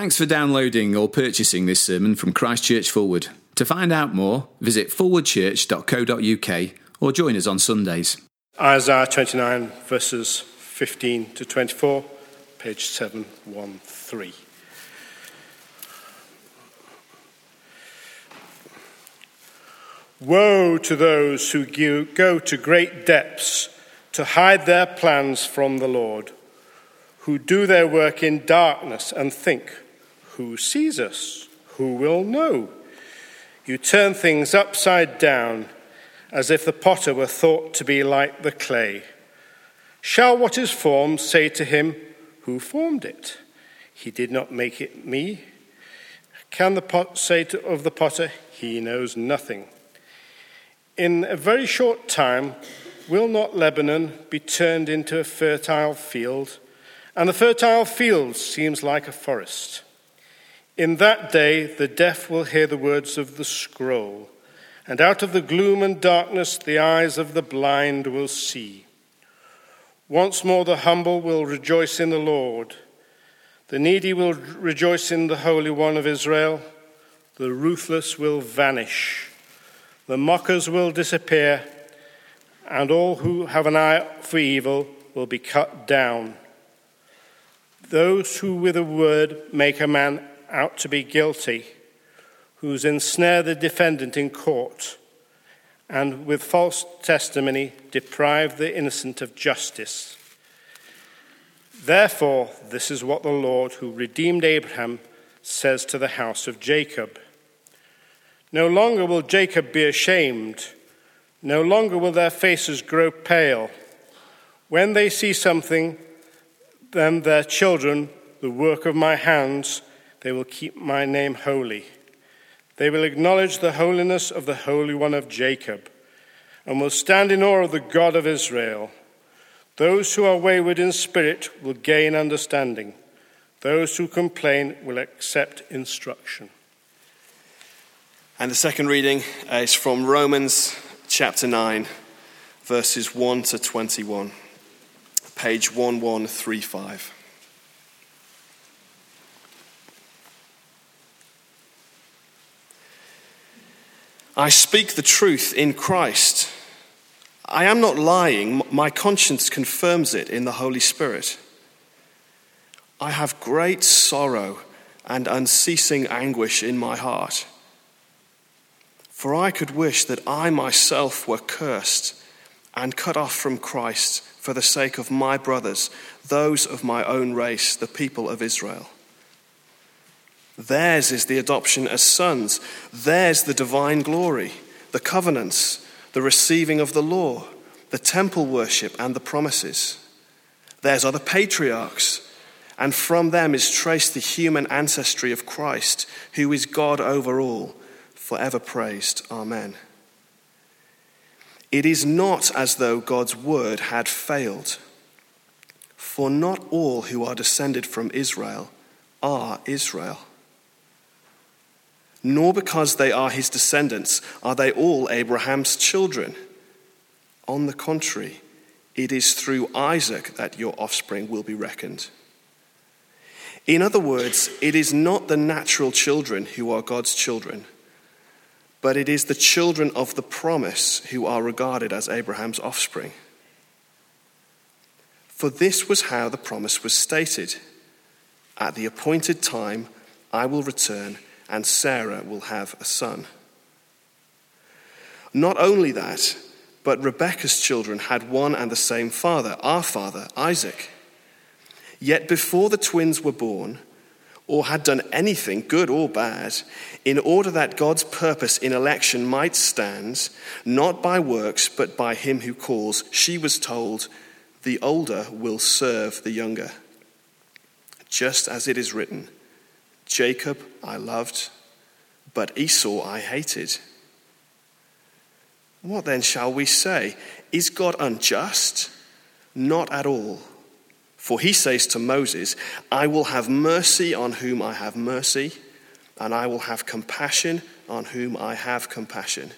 Thanks for downloading or purchasing this sermon from Christchurch Forward. To find out more, visit forwardchurch.co.uk or join us on Sundays. Isaiah 29, verses 15 to 24, page 713. Woe to those who go to great depths to hide their plans from the Lord, who do their work in darkness and think, Who sees us? Who will know? You turn things upside down as if the potter were thought to be like the clay. Shall what is formed say to him, Who formed it? He did not make it me. Can the pot say to, of the potter, He knows nothing? In a very short time, will not Lebanon be turned into a fertile field? And the fertile field seems like a forest. In that day, the deaf will hear the words of the scroll, and out of the gloom and darkness, the eyes of the blind will see. Once more, the humble will rejoice in the Lord. The needy will rejoice in the Holy One of Israel. The ruthless will vanish. The mockers will disappear, and all who have an eye for evil will be cut down. Those who with a word make a man out to be guilty, who ensnare the defendant in court, and with false testimony deprive the innocent of justice. Therefore, this is what the Lord, who redeemed Abraham, says to the house of Jacob. No longer will Jacob be ashamed. No longer will their faces grow pale. When they see something, then their children, the work of my hands, they will keep my name holy. They will acknowledge the holiness of the Holy One of Jacob and will stand in awe of the God of Israel. Those who are wayward in spirit will gain understanding. Those who complain will accept instruction. And the second reading uh, is from Romans chapter 9, verses 1 to 21, page 1135. I speak the truth in Christ. I am not lying. My conscience confirms it in the Holy Spirit. I have great sorrow and unceasing anguish in my heart. For I could wish that I myself were cursed and cut off from Christ for the sake of my brothers, those of my own race, the people of Israel. Theirs is the adoption as sons, theirs the divine glory, the covenants, the receiving of the law, the temple worship, and the promises. Theirs are the patriarchs, and from them is traced the human ancestry of Christ, who is God over all forever praised. Amen. It is not as though God's word had failed, for not all who are descended from Israel are Israel. Nor because they are his descendants are they all Abraham's children. On the contrary, it is through Isaac that your offspring will be reckoned. In other words, it is not the natural children who are God's children but it is the children of the promise who are regarded as Abraham's offspring. For this was how the promise was stated At the appointed time, I will return, and Sarah will have a son. Not only that, but Rebekah's children had one and the same father, our father, Isaac. Yet before the twins were born, or had done anything, good or bad, in order that God's purpose in election might stand, not by works, but by him who calls, she was told, The older will serve the younger. Just as it is written, Jacob I loved, but Esau I hated. What then shall we say? Is God unjust? Not at all. For he says to Moses, I will have mercy on whom I have mercy, and I will have compassion on whom I have compassion.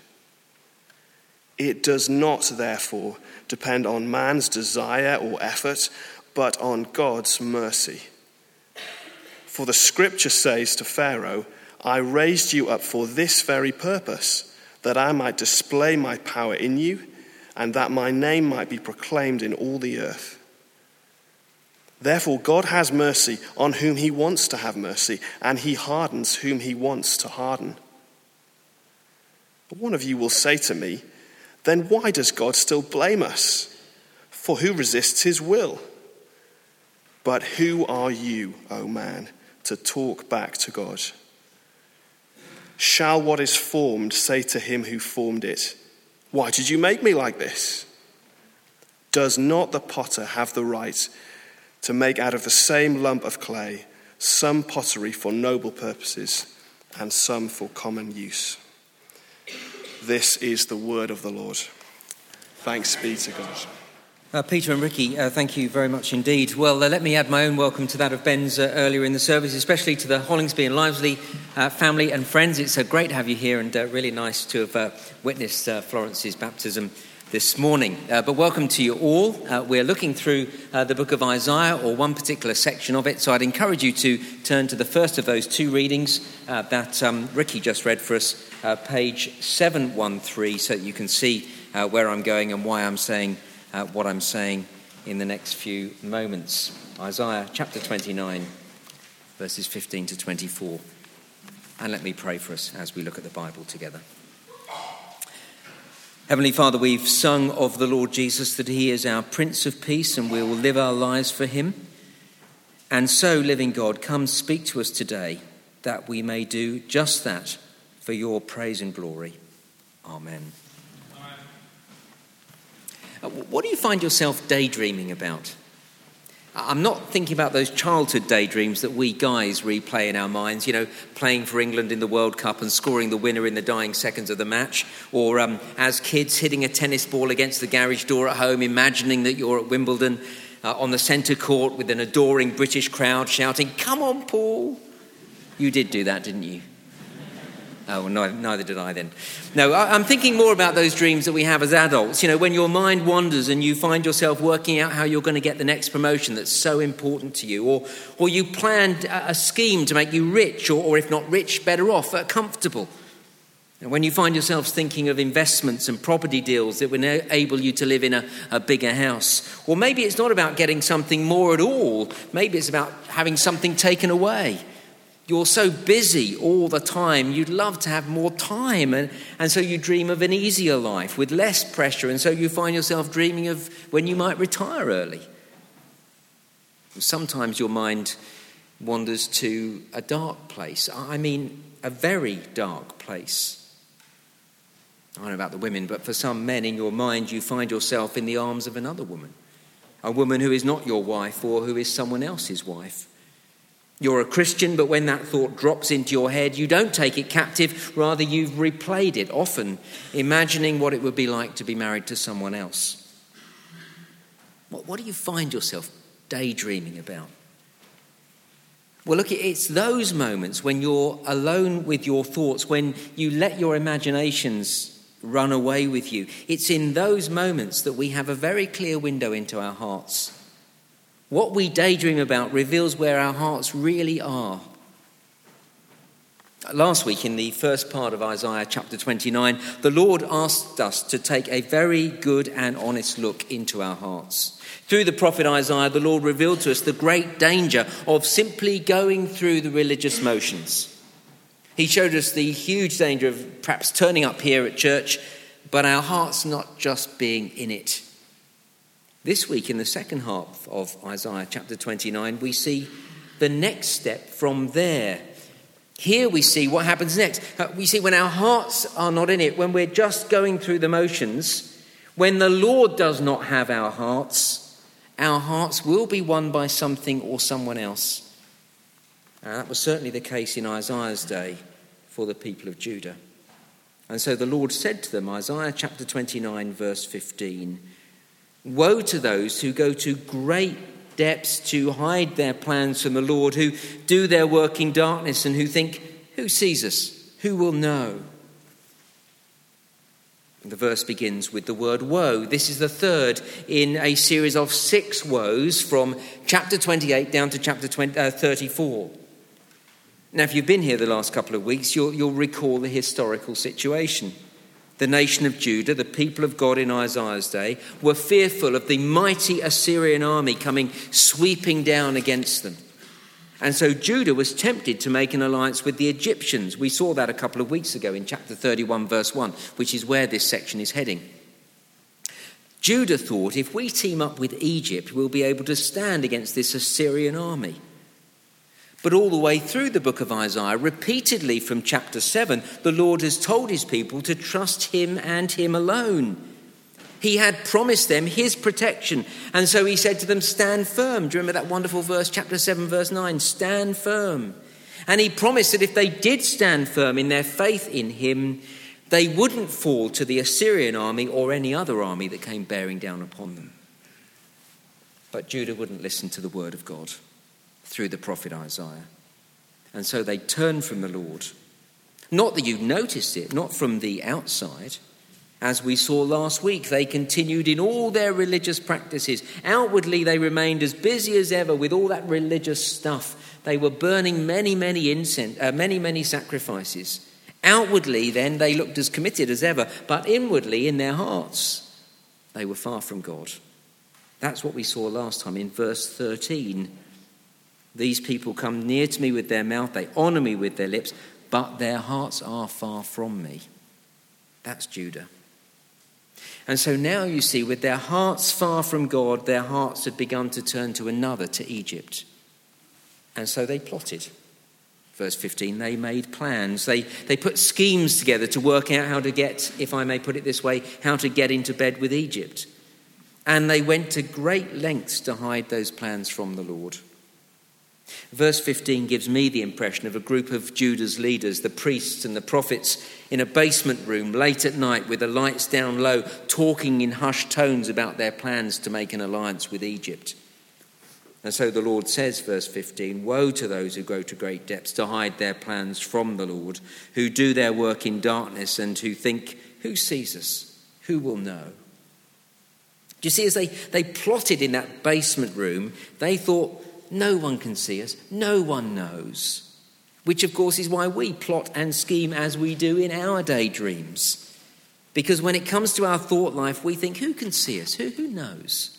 It does not, therefore, depend on man's desire or effort, but on God's mercy. For the scripture says to Pharaoh, I raised you up for this very purpose, that I might display my power in you, and that my name might be proclaimed in all the earth. Therefore, God has mercy on whom he wants to have mercy, and he hardens whom he wants to harden. But one of you will say to me, Then why does God still blame us? For who resists his will? But who are you, O man, to talk back to God? Shall what is formed say to him who formed it, Why did you make me like this? Does not the potter have the right? to make out of the same lump of clay some pottery for noble purposes and some for common use. This is the word of the Lord. Thanks be to God. Uh, Peter and Ricky, uh, thank you very much indeed. Well, uh, let me add my own welcome to that of Ben's uh, earlier in the service, especially to the Hollingsby and Livesley uh, family and friends. It's uh, great to have you here and really nice to have witnessed Florence's baptism this morning. But welcome to you all. We're looking through the book of Isaiah, or one particular section of it. So I'd encourage you to turn to the first of those two readings that um, Ricky just read for us, page 713, so that you can see where I'm going and why I'm saying what I'm saying in the next few moments. Isaiah chapter 29, verses 15 to 24. And let me pray for us as we look at the Bible together. Heavenly Father, we've sung of the Lord Jesus that He is our Prince of Peace and we will live our lives for Him. And so, living God, come speak to us today that we may do just that for your praise and glory. Amen. What do you find yourself daydreaming about? I'm not thinking about those childhood daydreams that we guys replay in our minds, you know, playing for England in the World Cup and scoring the winner in the dying seconds of the match, or um, as kids hitting a tennis ball against the garage door at home, imagining that you're at Wimbledon uh, on the centre court with an adoring British crowd shouting, Come on, Paul! You did do that, didn't you? Oh, no, neither did I then. No, I'm thinking more about those dreams that we have as adults. You know, when your mind wanders and you find yourself working out how you're going to get the next promotion that's so important to you, or, or you planned a scheme to make you rich, or, or if not rich, better off, uh, comfortable. And when you find yourselves thinking of investments and property deals that will enable you to live in a, a bigger house, or maybe it's not about getting something more at all, maybe it's about having something taken away. You're so busy all the time, you'd love to have more time. And, and so you dream of an easier life with less pressure. And so you find yourself dreaming of when you might retire early. Sometimes your mind wanders to a dark place. I mean, a very dark place. I don't know about the women, but for some men in your mind, you find yourself in the arms of another woman. A woman who is not your wife or who is someone else's wife. You're a Christian, but when that thought drops into your head, you don't take it captive, rather, you've replayed it, often imagining what it would be like to be married to someone else. What, what do you find yourself daydreaming about? Well, look, it's those moments when you're alone with your thoughts, when you let your imaginations run away with you. It's in those moments that we have a very clear window into our hearts. What we daydream about reveals where our hearts really are. Last week, in the first part of Isaiah chapter 29, the Lord asked us to take a very good and honest look into our hearts. Through the prophet Isaiah, the Lord revealed to us the great danger of simply going through the religious motions. He showed us the huge danger of perhaps turning up here at church, but our hearts not just being in it. This week, in the second half of Isaiah chapter 29, we see the next step from there. Here we see what happens next. Uh, we see when our hearts are not in it, when we're just going through the motions, when the Lord does not have our hearts, our hearts will be won by something or someone else. And that was certainly the case in Isaiah's day for the people of Judah. And so the Lord said to them, Isaiah chapter 29, verse 15, Woe to those who go to great depths to hide their plans from the Lord, who do their work in darkness, and who think, Who sees us? Who will know? The verse begins with the word woe. This is the third in a series of six woes from chapter 28 down to chapter 20, uh, 34. Now, if you've been here the last couple of weeks, you'll, you'll recall the historical situation. The nation of Judah, the people of God in Isaiah's day, were fearful of the mighty Assyrian army coming sweeping down against them. And so Judah was tempted to make an alliance with the Egyptians. We saw that a couple of weeks ago in chapter 31, verse 1, which is where this section is heading. Judah thought if we team up with Egypt, we'll be able to stand against this Assyrian army. But all the way through the book of Isaiah, repeatedly from chapter 7, the Lord has told his people to trust him and him alone. He had promised them his protection. And so he said to them, Stand firm. Do you remember that wonderful verse, chapter 7, verse 9? Stand firm. And he promised that if they did stand firm in their faith in him, they wouldn't fall to the Assyrian army or any other army that came bearing down upon them. But Judah wouldn't listen to the word of God through the prophet Isaiah. And so they turned from the Lord. Not that you noticed it, not from the outside. As we saw last week, they continued in all their religious practices. Outwardly, they remained as busy as ever with all that religious stuff. They were burning many, many incense, uh, many, many sacrifices. Outwardly, then, they looked as committed as ever, but inwardly, in their hearts, they were far from God. That's what we saw last time in verse 13. These people come near to me with their mouth, they honor me with their lips, but their hearts are far from me. That's Judah. And so now you see, with their hearts far from God, their hearts had begun to turn to another, to Egypt. And so they plotted. Verse 15, they made plans. They, they put schemes together to work out how to get, if I may put it this way, how to get into bed with Egypt. And they went to great lengths to hide those plans from the Lord. Verse 15 gives me the impression of a group of Judah's leaders, the priests and the prophets, in a basement room late at night with the lights down low, talking in hushed tones about their plans to make an alliance with Egypt. And so the Lord says, verse 15 Woe to those who go to great depths to hide their plans from the Lord, who do their work in darkness and who think, Who sees us? Who will know? Do you see, as they, they plotted in that basement room, they thought, no one can see us. No one knows. Which, of course, is why we plot and scheme as we do in our daydreams. Because when it comes to our thought life, we think, who can see us? Who, who knows?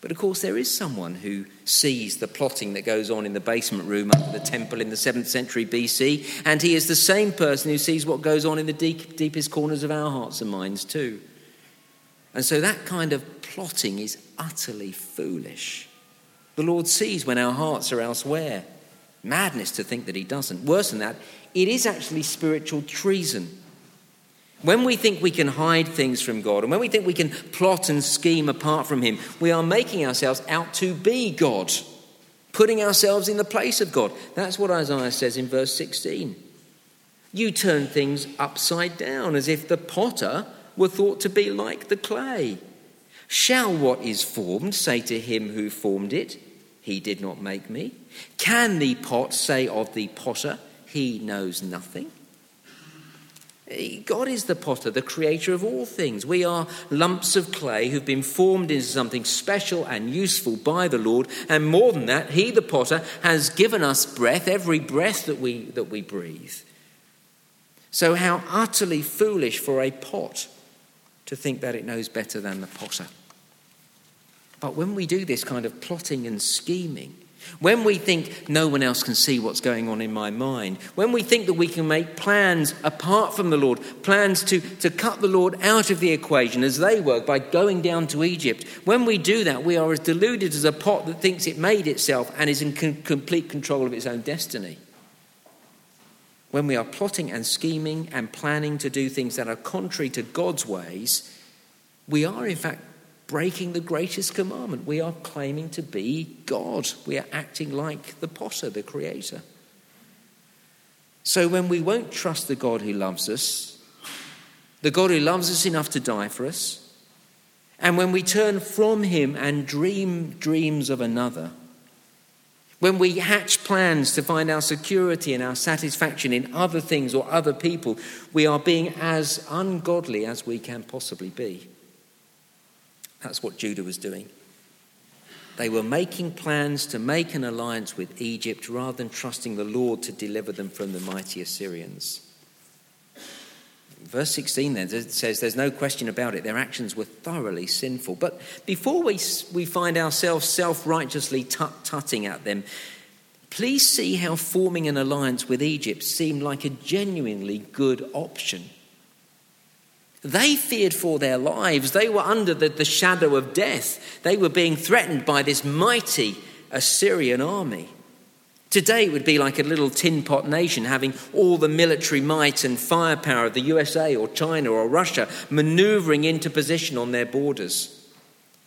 But of course, there is someone who sees the plotting that goes on in the basement room under the temple in the 7th century BC, and he is the same person who sees what goes on in the deep, deepest corners of our hearts and minds, too. And so that kind of plotting is utterly foolish. The Lord sees when our hearts are elsewhere. Madness to think that He doesn't. Worse than that, it is actually spiritual treason. When we think we can hide things from God and when we think we can plot and scheme apart from Him, we are making ourselves out to be God, putting ourselves in the place of God. That's what Isaiah says in verse 16. You turn things upside down as if the potter were thought to be like the clay. Shall what is formed say to him who formed it, He did not make me? Can the pot say of the potter, He knows nothing? God is the potter, the creator of all things. We are lumps of clay who've been formed into something special and useful by the Lord. And more than that, He, the potter, has given us breath, every breath that we, that we breathe. So, how utterly foolish for a pot to think that it knows better than the potter. But when we do this kind of plotting and scheming, when we think no one else can see what's going on in my mind, when we think that we can make plans apart from the Lord, plans to, to cut the Lord out of the equation as they work by going down to Egypt, when we do that, we are as deluded as a pot that thinks it made itself and is in com- complete control of its own destiny. When we are plotting and scheming and planning to do things that are contrary to God's ways, we are in fact breaking the greatest commandment. We are claiming to be God. We are acting like the potter, the creator. So when we won't trust the God who loves us, the God who loves us enough to die for us, and when we turn from him and dream dreams of another, when we hatch plans to find our security and our satisfaction in other things or other people, we are being as ungodly as we can possibly be. That's what Judah was doing. They were making plans to make an alliance with Egypt rather than trusting the Lord to deliver them from the mighty Assyrians. Verse 16 then says, There's no question about it, their actions were thoroughly sinful. But before we, we find ourselves self righteously tut tutting at them, please see how forming an alliance with Egypt seemed like a genuinely good option. They feared for their lives. They were under the, the shadow of death. They were being threatened by this mighty Assyrian army. Today it would be like a little tin pot nation having all the military might and firepower of the USA or China or Russia maneuvering into position on their borders.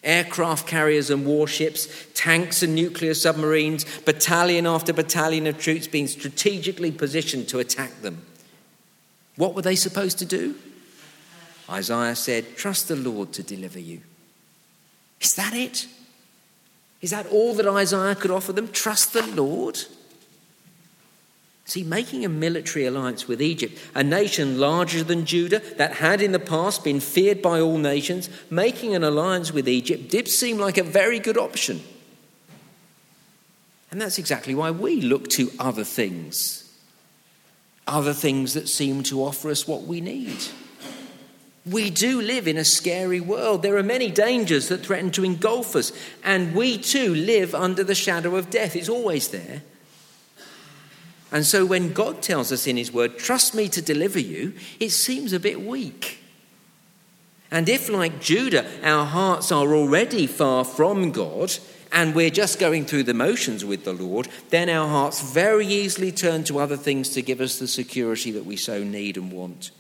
Aircraft carriers and warships, tanks and nuclear submarines, battalion after battalion of troops being strategically positioned to attack them. What were they supposed to do? Isaiah said, Trust the Lord to deliver you. Is that it? Is that all that Isaiah could offer them? Trust the Lord? See, making a military alliance with Egypt, a nation larger than Judah that had in the past been feared by all nations, making an alliance with Egypt did seem like a very good option. And that's exactly why we look to other things, other things that seem to offer us what we need. We do live in a scary world. There are many dangers that threaten to engulf us, and we too live under the shadow of death. It's always there. And so when God tells us in His Word, trust me to deliver you, it seems a bit weak. And if, like Judah, our hearts are already far from God and we're just going through the motions with the Lord, then our hearts very easily turn to other things to give us the security that we so need and want.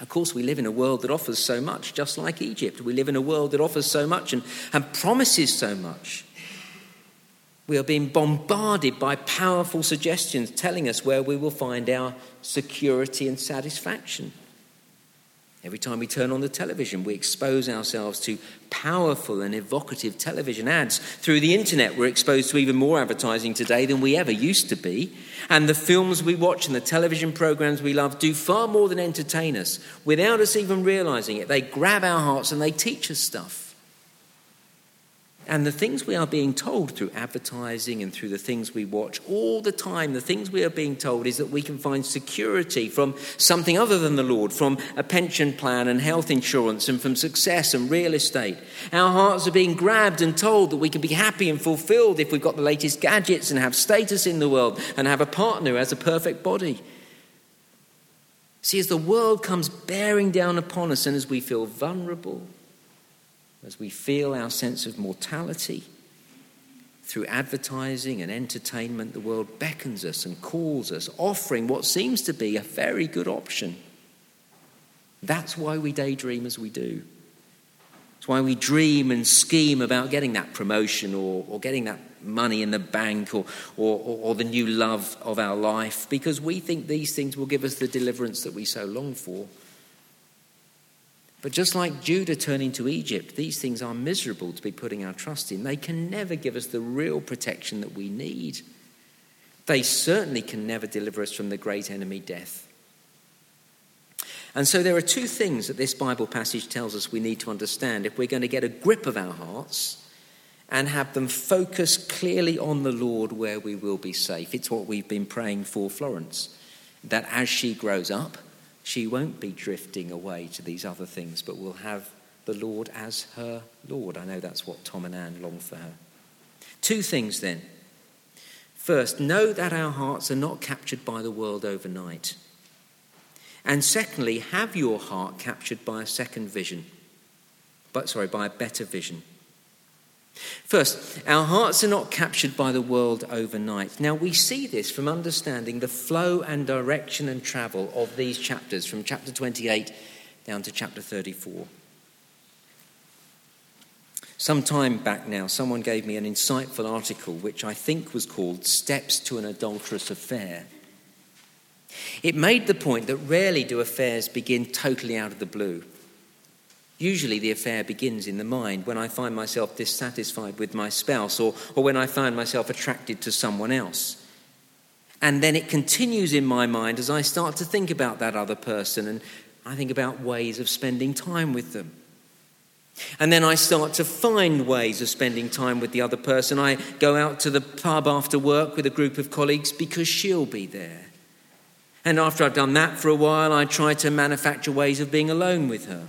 Of course, we live in a world that offers so much, just like Egypt. We live in a world that offers so much and, and promises so much. We are being bombarded by powerful suggestions telling us where we will find our security and satisfaction. Every time we turn on the television, we expose ourselves to powerful and evocative television ads. Through the internet, we're exposed to even more advertising today than we ever used to be. And the films we watch and the television programs we love do far more than entertain us without us even realizing it. They grab our hearts and they teach us stuff. And the things we are being told through advertising and through the things we watch all the time, the things we are being told is that we can find security from something other than the Lord, from a pension plan and health insurance, and from success and real estate. Our hearts are being grabbed and told that we can be happy and fulfilled if we've got the latest gadgets and have status in the world and have a partner who has a perfect body. See, as the world comes bearing down upon us and as we feel vulnerable, as we feel our sense of mortality, through advertising and entertainment, the world beckons us and calls us, offering what seems to be a very good option. That's why we daydream as we do. It's why we dream and scheme about getting that promotion or, or getting that money in the bank or, or, or the new love of our life, because we think these things will give us the deliverance that we so long for. But just like Judah turning to Egypt, these things are miserable to be putting our trust in. They can never give us the real protection that we need. They certainly can never deliver us from the great enemy, death. And so there are two things that this Bible passage tells us we need to understand if we're going to get a grip of our hearts and have them focus clearly on the Lord where we will be safe. It's what we've been praying for Florence, that as she grows up, she won't be drifting away to these other things, but will have the Lord as her Lord. I know that's what Tom and Anne long for her. Two things then. First, know that our hearts are not captured by the world overnight. And secondly, have your heart captured by a second vision, but sorry, by a better vision. First, our hearts are not captured by the world overnight. Now, we see this from understanding the flow and direction and travel of these chapters, from chapter 28 down to chapter 34. Some time back now, someone gave me an insightful article which I think was called Steps to an Adulterous Affair. It made the point that rarely do affairs begin totally out of the blue. Usually, the affair begins in the mind when I find myself dissatisfied with my spouse or, or when I find myself attracted to someone else. And then it continues in my mind as I start to think about that other person and I think about ways of spending time with them. And then I start to find ways of spending time with the other person. I go out to the pub after work with a group of colleagues because she'll be there. And after I've done that for a while, I try to manufacture ways of being alone with her.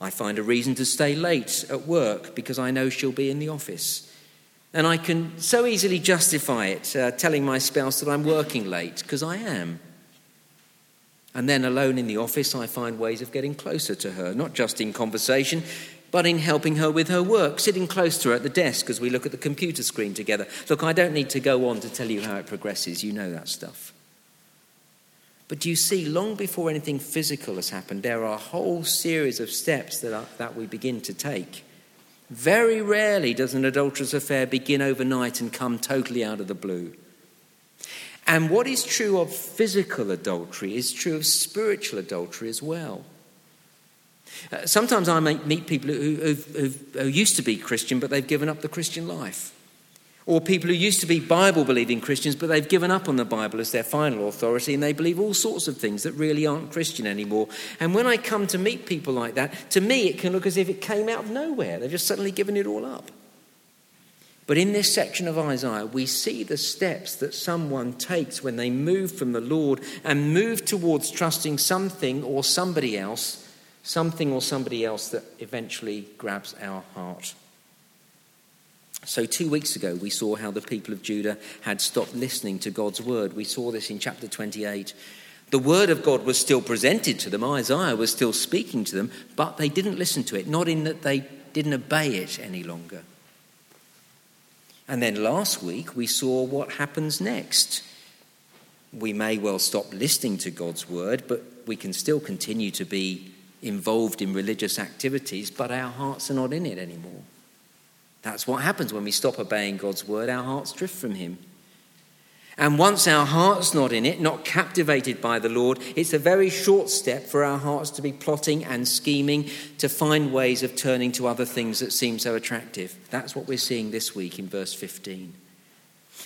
I find a reason to stay late at work because I know she'll be in the office. And I can so easily justify it, uh, telling my spouse that I'm working late, because I am. And then alone in the office, I find ways of getting closer to her, not just in conversation, but in helping her with her work, sitting close to her at the desk as we look at the computer screen together. Look, I don't need to go on to tell you how it progresses, you know that stuff. But you see, long before anything physical has happened, there are a whole series of steps that, are, that we begin to take. Very rarely does an adulterous affair begin overnight and come totally out of the blue. And what is true of physical adultery is true of spiritual adultery as well. Uh, sometimes I meet people who, who, who, used to be Christian, but they've given up the Christian life. Or people who used to be Bible believing Christians, but they've given up on the Bible as their final authority and they believe all sorts of things that really aren't Christian anymore. And when I come to meet people like that, to me it can look as if it came out of nowhere. They've just suddenly given it all up. But in this section of Isaiah, we see the steps that someone takes when they move from the Lord and move towards trusting something or somebody else, something or somebody else that eventually grabs our heart. So, two weeks ago, we saw how the people of Judah had stopped listening to God's word. We saw this in chapter 28. The word of God was still presented to them, Isaiah was still speaking to them, but they didn't listen to it, not in that they didn't obey it any longer. And then last week we saw what happens next. We may well stop listening to God's word, but we can still continue to be involved in religious activities, but our hearts are not in it anymore. That's what happens when we stop obeying God's word, our hearts drift from Him. And once our heart's not in it, not captivated by the Lord, it's a very short step for our hearts to be plotting and scheming to find ways of turning to other things that seem so attractive. That's what we're seeing this week in verse 15.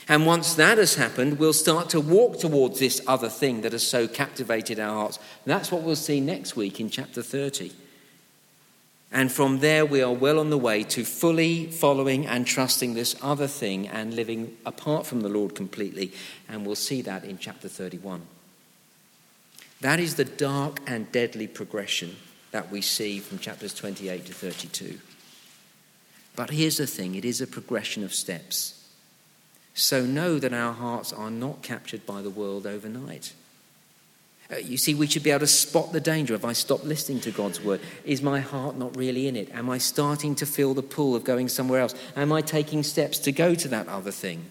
And once that has happened, we'll start to walk towards this other thing that has so captivated our hearts. And that's what we'll see next week in chapter 30. And from there, we are well on the way to fully following and trusting this other thing and living apart from the Lord completely. And we'll see that in chapter 31. That is the dark and deadly progression that we see from chapters 28 to 32. But here's the thing it is a progression of steps. So know that our hearts are not captured by the world overnight. Uh, you see, we should be able to spot the danger. If I stop listening to God's word, is my heart not really in it? Am I starting to feel the pull of going somewhere else? Am I taking steps to go to that other thing?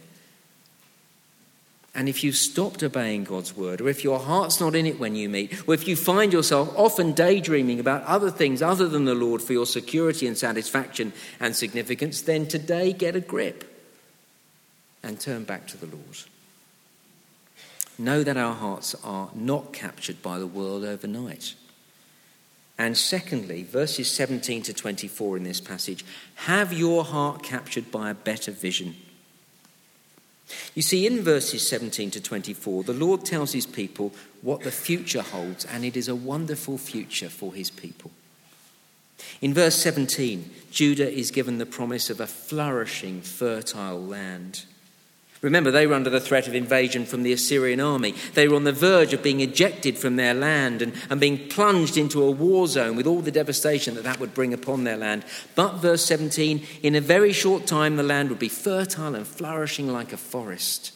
And if you've stopped obeying God's word, or if your heart's not in it when you meet, or if you find yourself often daydreaming about other things other than the Lord for your security and satisfaction and significance, then today get a grip and turn back to the Lord know that our hearts are not captured by the world overnight. And secondly, verses 17 to 24 in this passage have your heart captured by a better vision. You see, in verses 17 to 24, the Lord tells his people what the future holds, and it is a wonderful future for his people. In verse 17, Judah is given the promise of a flourishing, fertile land. Remember, they were under the threat of invasion from the Assyrian army. They were on the verge of being ejected from their land and, and being plunged into a war zone with all the devastation that that would bring upon their land. But, verse 17, in a very short time, the land would be fertile and flourishing like a forest.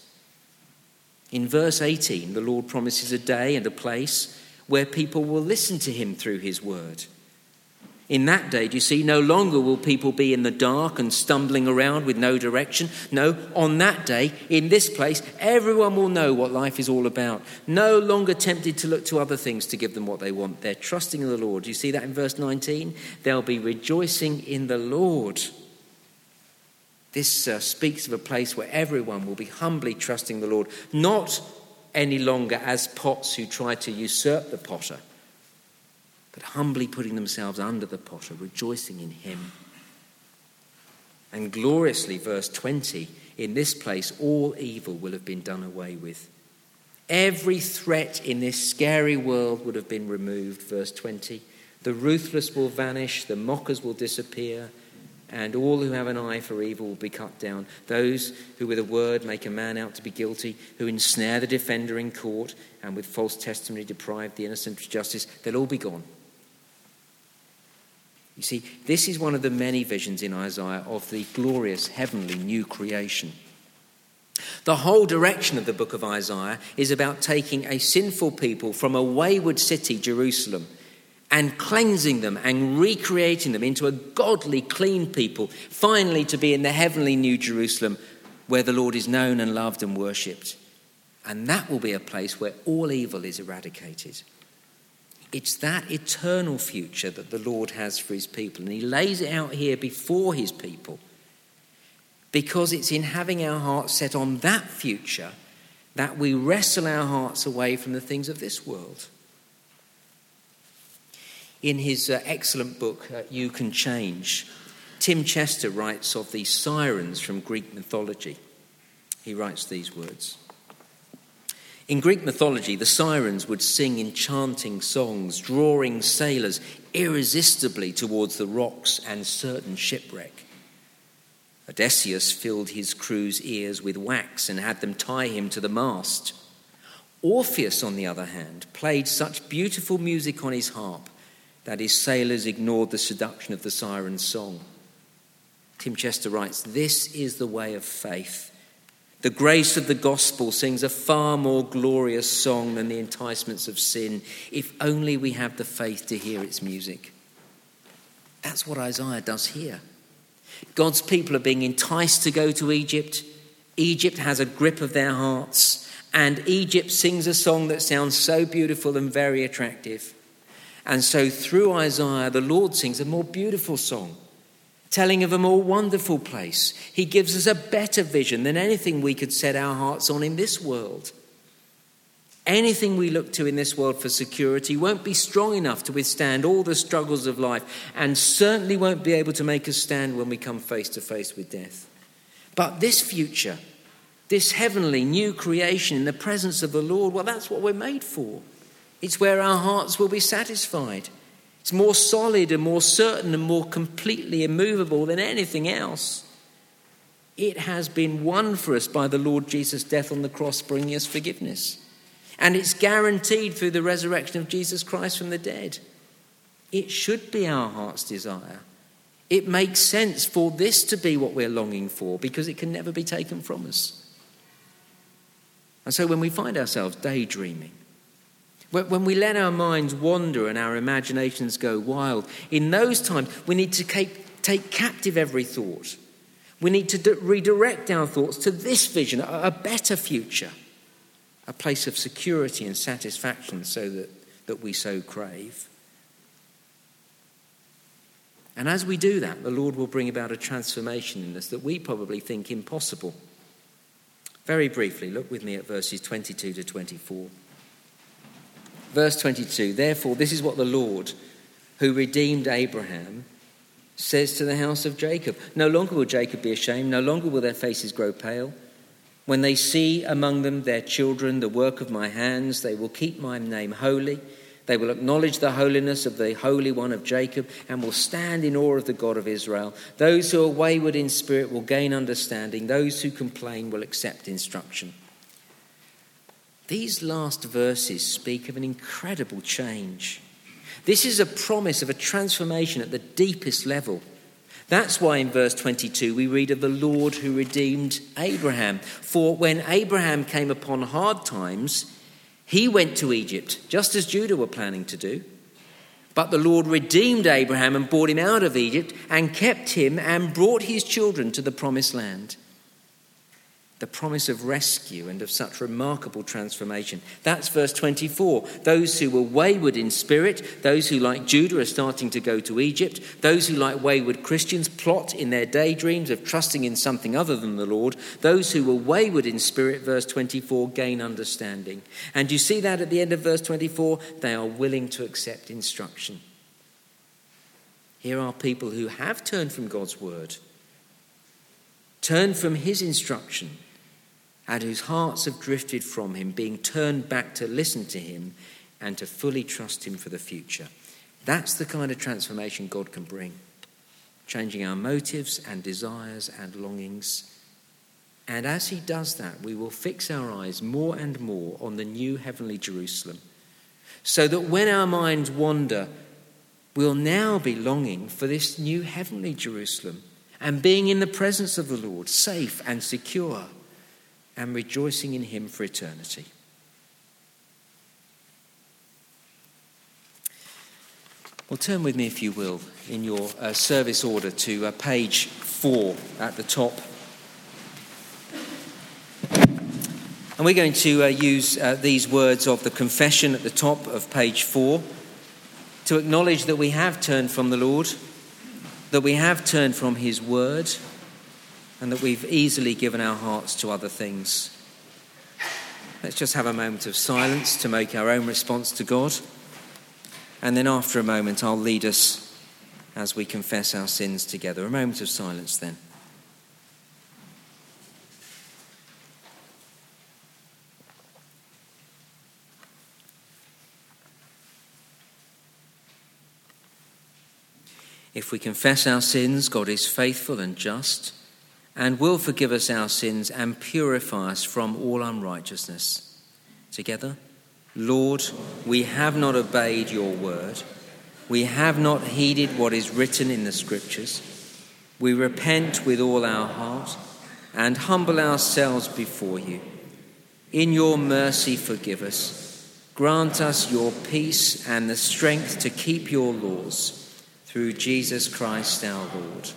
In verse 18, the Lord promises a day and a place where people will listen to him through his word. In that day, do you see, no longer will people be in the dark and stumbling around with no direction. No, on that day, in this place, everyone will know what life is all about. No longer tempted to look to other things to give them what they want. They're trusting in the Lord. Do you see that in verse 19? They'll be rejoicing in the Lord. This uh, speaks of a place where everyone will be humbly trusting the Lord, not any longer as pots who try to usurp the potter but humbly putting themselves under the potter, rejoicing in him. And gloriously, verse 20, in this place all evil will have been done away with. Every threat in this scary world would have been removed, verse 20. The ruthless will vanish, the mockers will disappear, and all who have an eye for evil will be cut down. Those who with a word make a man out to be guilty, who ensnare the defender in court, and with false testimony deprive the innocent of justice, they'll all be gone. You see, this is one of the many visions in Isaiah of the glorious heavenly new creation. The whole direction of the book of Isaiah is about taking a sinful people from a wayward city, Jerusalem, and cleansing them and recreating them into a godly, clean people, finally to be in the heavenly New Jerusalem where the Lord is known and loved and worshipped. And that will be a place where all evil is eradicated. It's that eternal future that the Lord has for his people. And he lays it out here before his people because it's in having our hearts set on that future that we wrestle our hearts away from the things of this world. In his uh, excellent book, uh, You Can Change, Tim Chester writes of the sirens from Greek mythology. He writes these words In Greek mythology, the sirens would sing enchanting songs, drawing sailors irresistibly towards the rocks and certain shipwreck. Odysseus filled his crew's ears with wax and had them tie him to the mast. Orpheus, on the other hand, played such beautiful music on his harp that his sailors ignored the seduction of the siren's song. Tim Chester writes This is the way of faith. The grace of the gospel sings a far more glorious song than the enticements of sin, if only we have the faith to hear its music. That's what Isaiah does here. God's people are being enticed to go to Egypt. Egypt has a grip of their hearts, and Egypt sings a song that sounds so beautiful and very attractive. And so, through Isaiah, the Lord sings a more beautiful song, telling of a more wonderful place. He gives us a better vision than anything we could set our hearts on in this world. Anything we look to in this world for security won't be strong enough to withstand all the struggles of life, and certainly won't be able to make us stand when we come face to face with death. But this future, this heavenly new creation in the presence of the Lord, well, that's what we're made for. It's where our hearts will be satisfied. It's more solid and more certain and more completely immovable than anything else. It has been won for us by the Lord Jesus' death on the cross, bringing us forgiveness. And it's guaranteed through the resurrection of Jesus Christ from the dead. It should be our heart's desire. It makes sense for this to be what we're longing for because it can never be taken from us. And so when we find ourselves daydreaming, when we let our minds wander and our imaginations go wild, in those times we need to take captive every thought. We need to redirect our thoughts to this vision, a better future a place of security and satisfaction so that, that we so crave. And as we do that, the Lord will bring about a transformation in us that we probably think impossible. Very briefly, look with me at verses 22 to 24. Verse 22 Therefore, this is what the Lord, who redeemed Abraham, says to the house of Jacob No longer will Jacob be ashamed, no longer will their faces grow pale. When they see among them their children, the work of my hands, they will keep my name holy. They will acknowledge the holiness of the Holy One of Jacob and will stand in awe of the God of Israel. Those who are wayward in spirit will gain understanding. Those who complain will accept instruction. These last verses speak of an incredible change. This is a promise of a transformation at the deepest level. That's why in verse 22 we read of the Lord who redeemed Abraham. For when Abraham came upon hard times, he went to Egypt, just as Judah were planning to do. But the Lord redeemed Abraham and brought him out of Egypt and kept him and brought his children to the promised land the promise of rescue and of such remarkable transformation. That's verse 24. Those who were wayward in spirit, those who, like Judah, are starting to go to Egypt, those who, like wayward Christians, plot in their daydreams of trusting in something other than the Lord, those who were wayward in spirit, verse 24, gain understanding. And you see that at the end of verse 24? They are willing to accept instruction. Here are people who have turned from God's word, turned from his instruction and whose hearts have drifted from him, being turned back to listen to him and to fully trust him for the future. That's the kind of transformation God can bring, changing our motives and desires and longings. And as He does that, we will fix our eyes more and more on the new heavenly Jerusalem, so that when our minds wander, we'll now be longing for this new heavenly Jerusalem and being in the presence of the Lord, safe and secure, and rejoicing in Him for eternity. Well, turn with me, if you will, in your uh, service order to uh, page four at the top. And we're going to uh, use uh, these words of the confession at the top of page four to acknowledge that we have turned from the Lord that we have turned from His word and that we've easily given our hearts to other things. Let's just have a moment of silence to make our own response to God. And then, after a moment, I'll lead us as we confess our sins together. A moment of silence then. If we confess our sins, God is faithful and just and will forgive us our sins and purify us from all unrighteousness. Together, Lord, we have not obeyed your word. We have not heeded what is written in the scriptures. We repent with all our heart and humble ourselves before you. In your mercy, forgive us. Grant us your peace and the strength to keep your laws through Jesus Christ our Lord.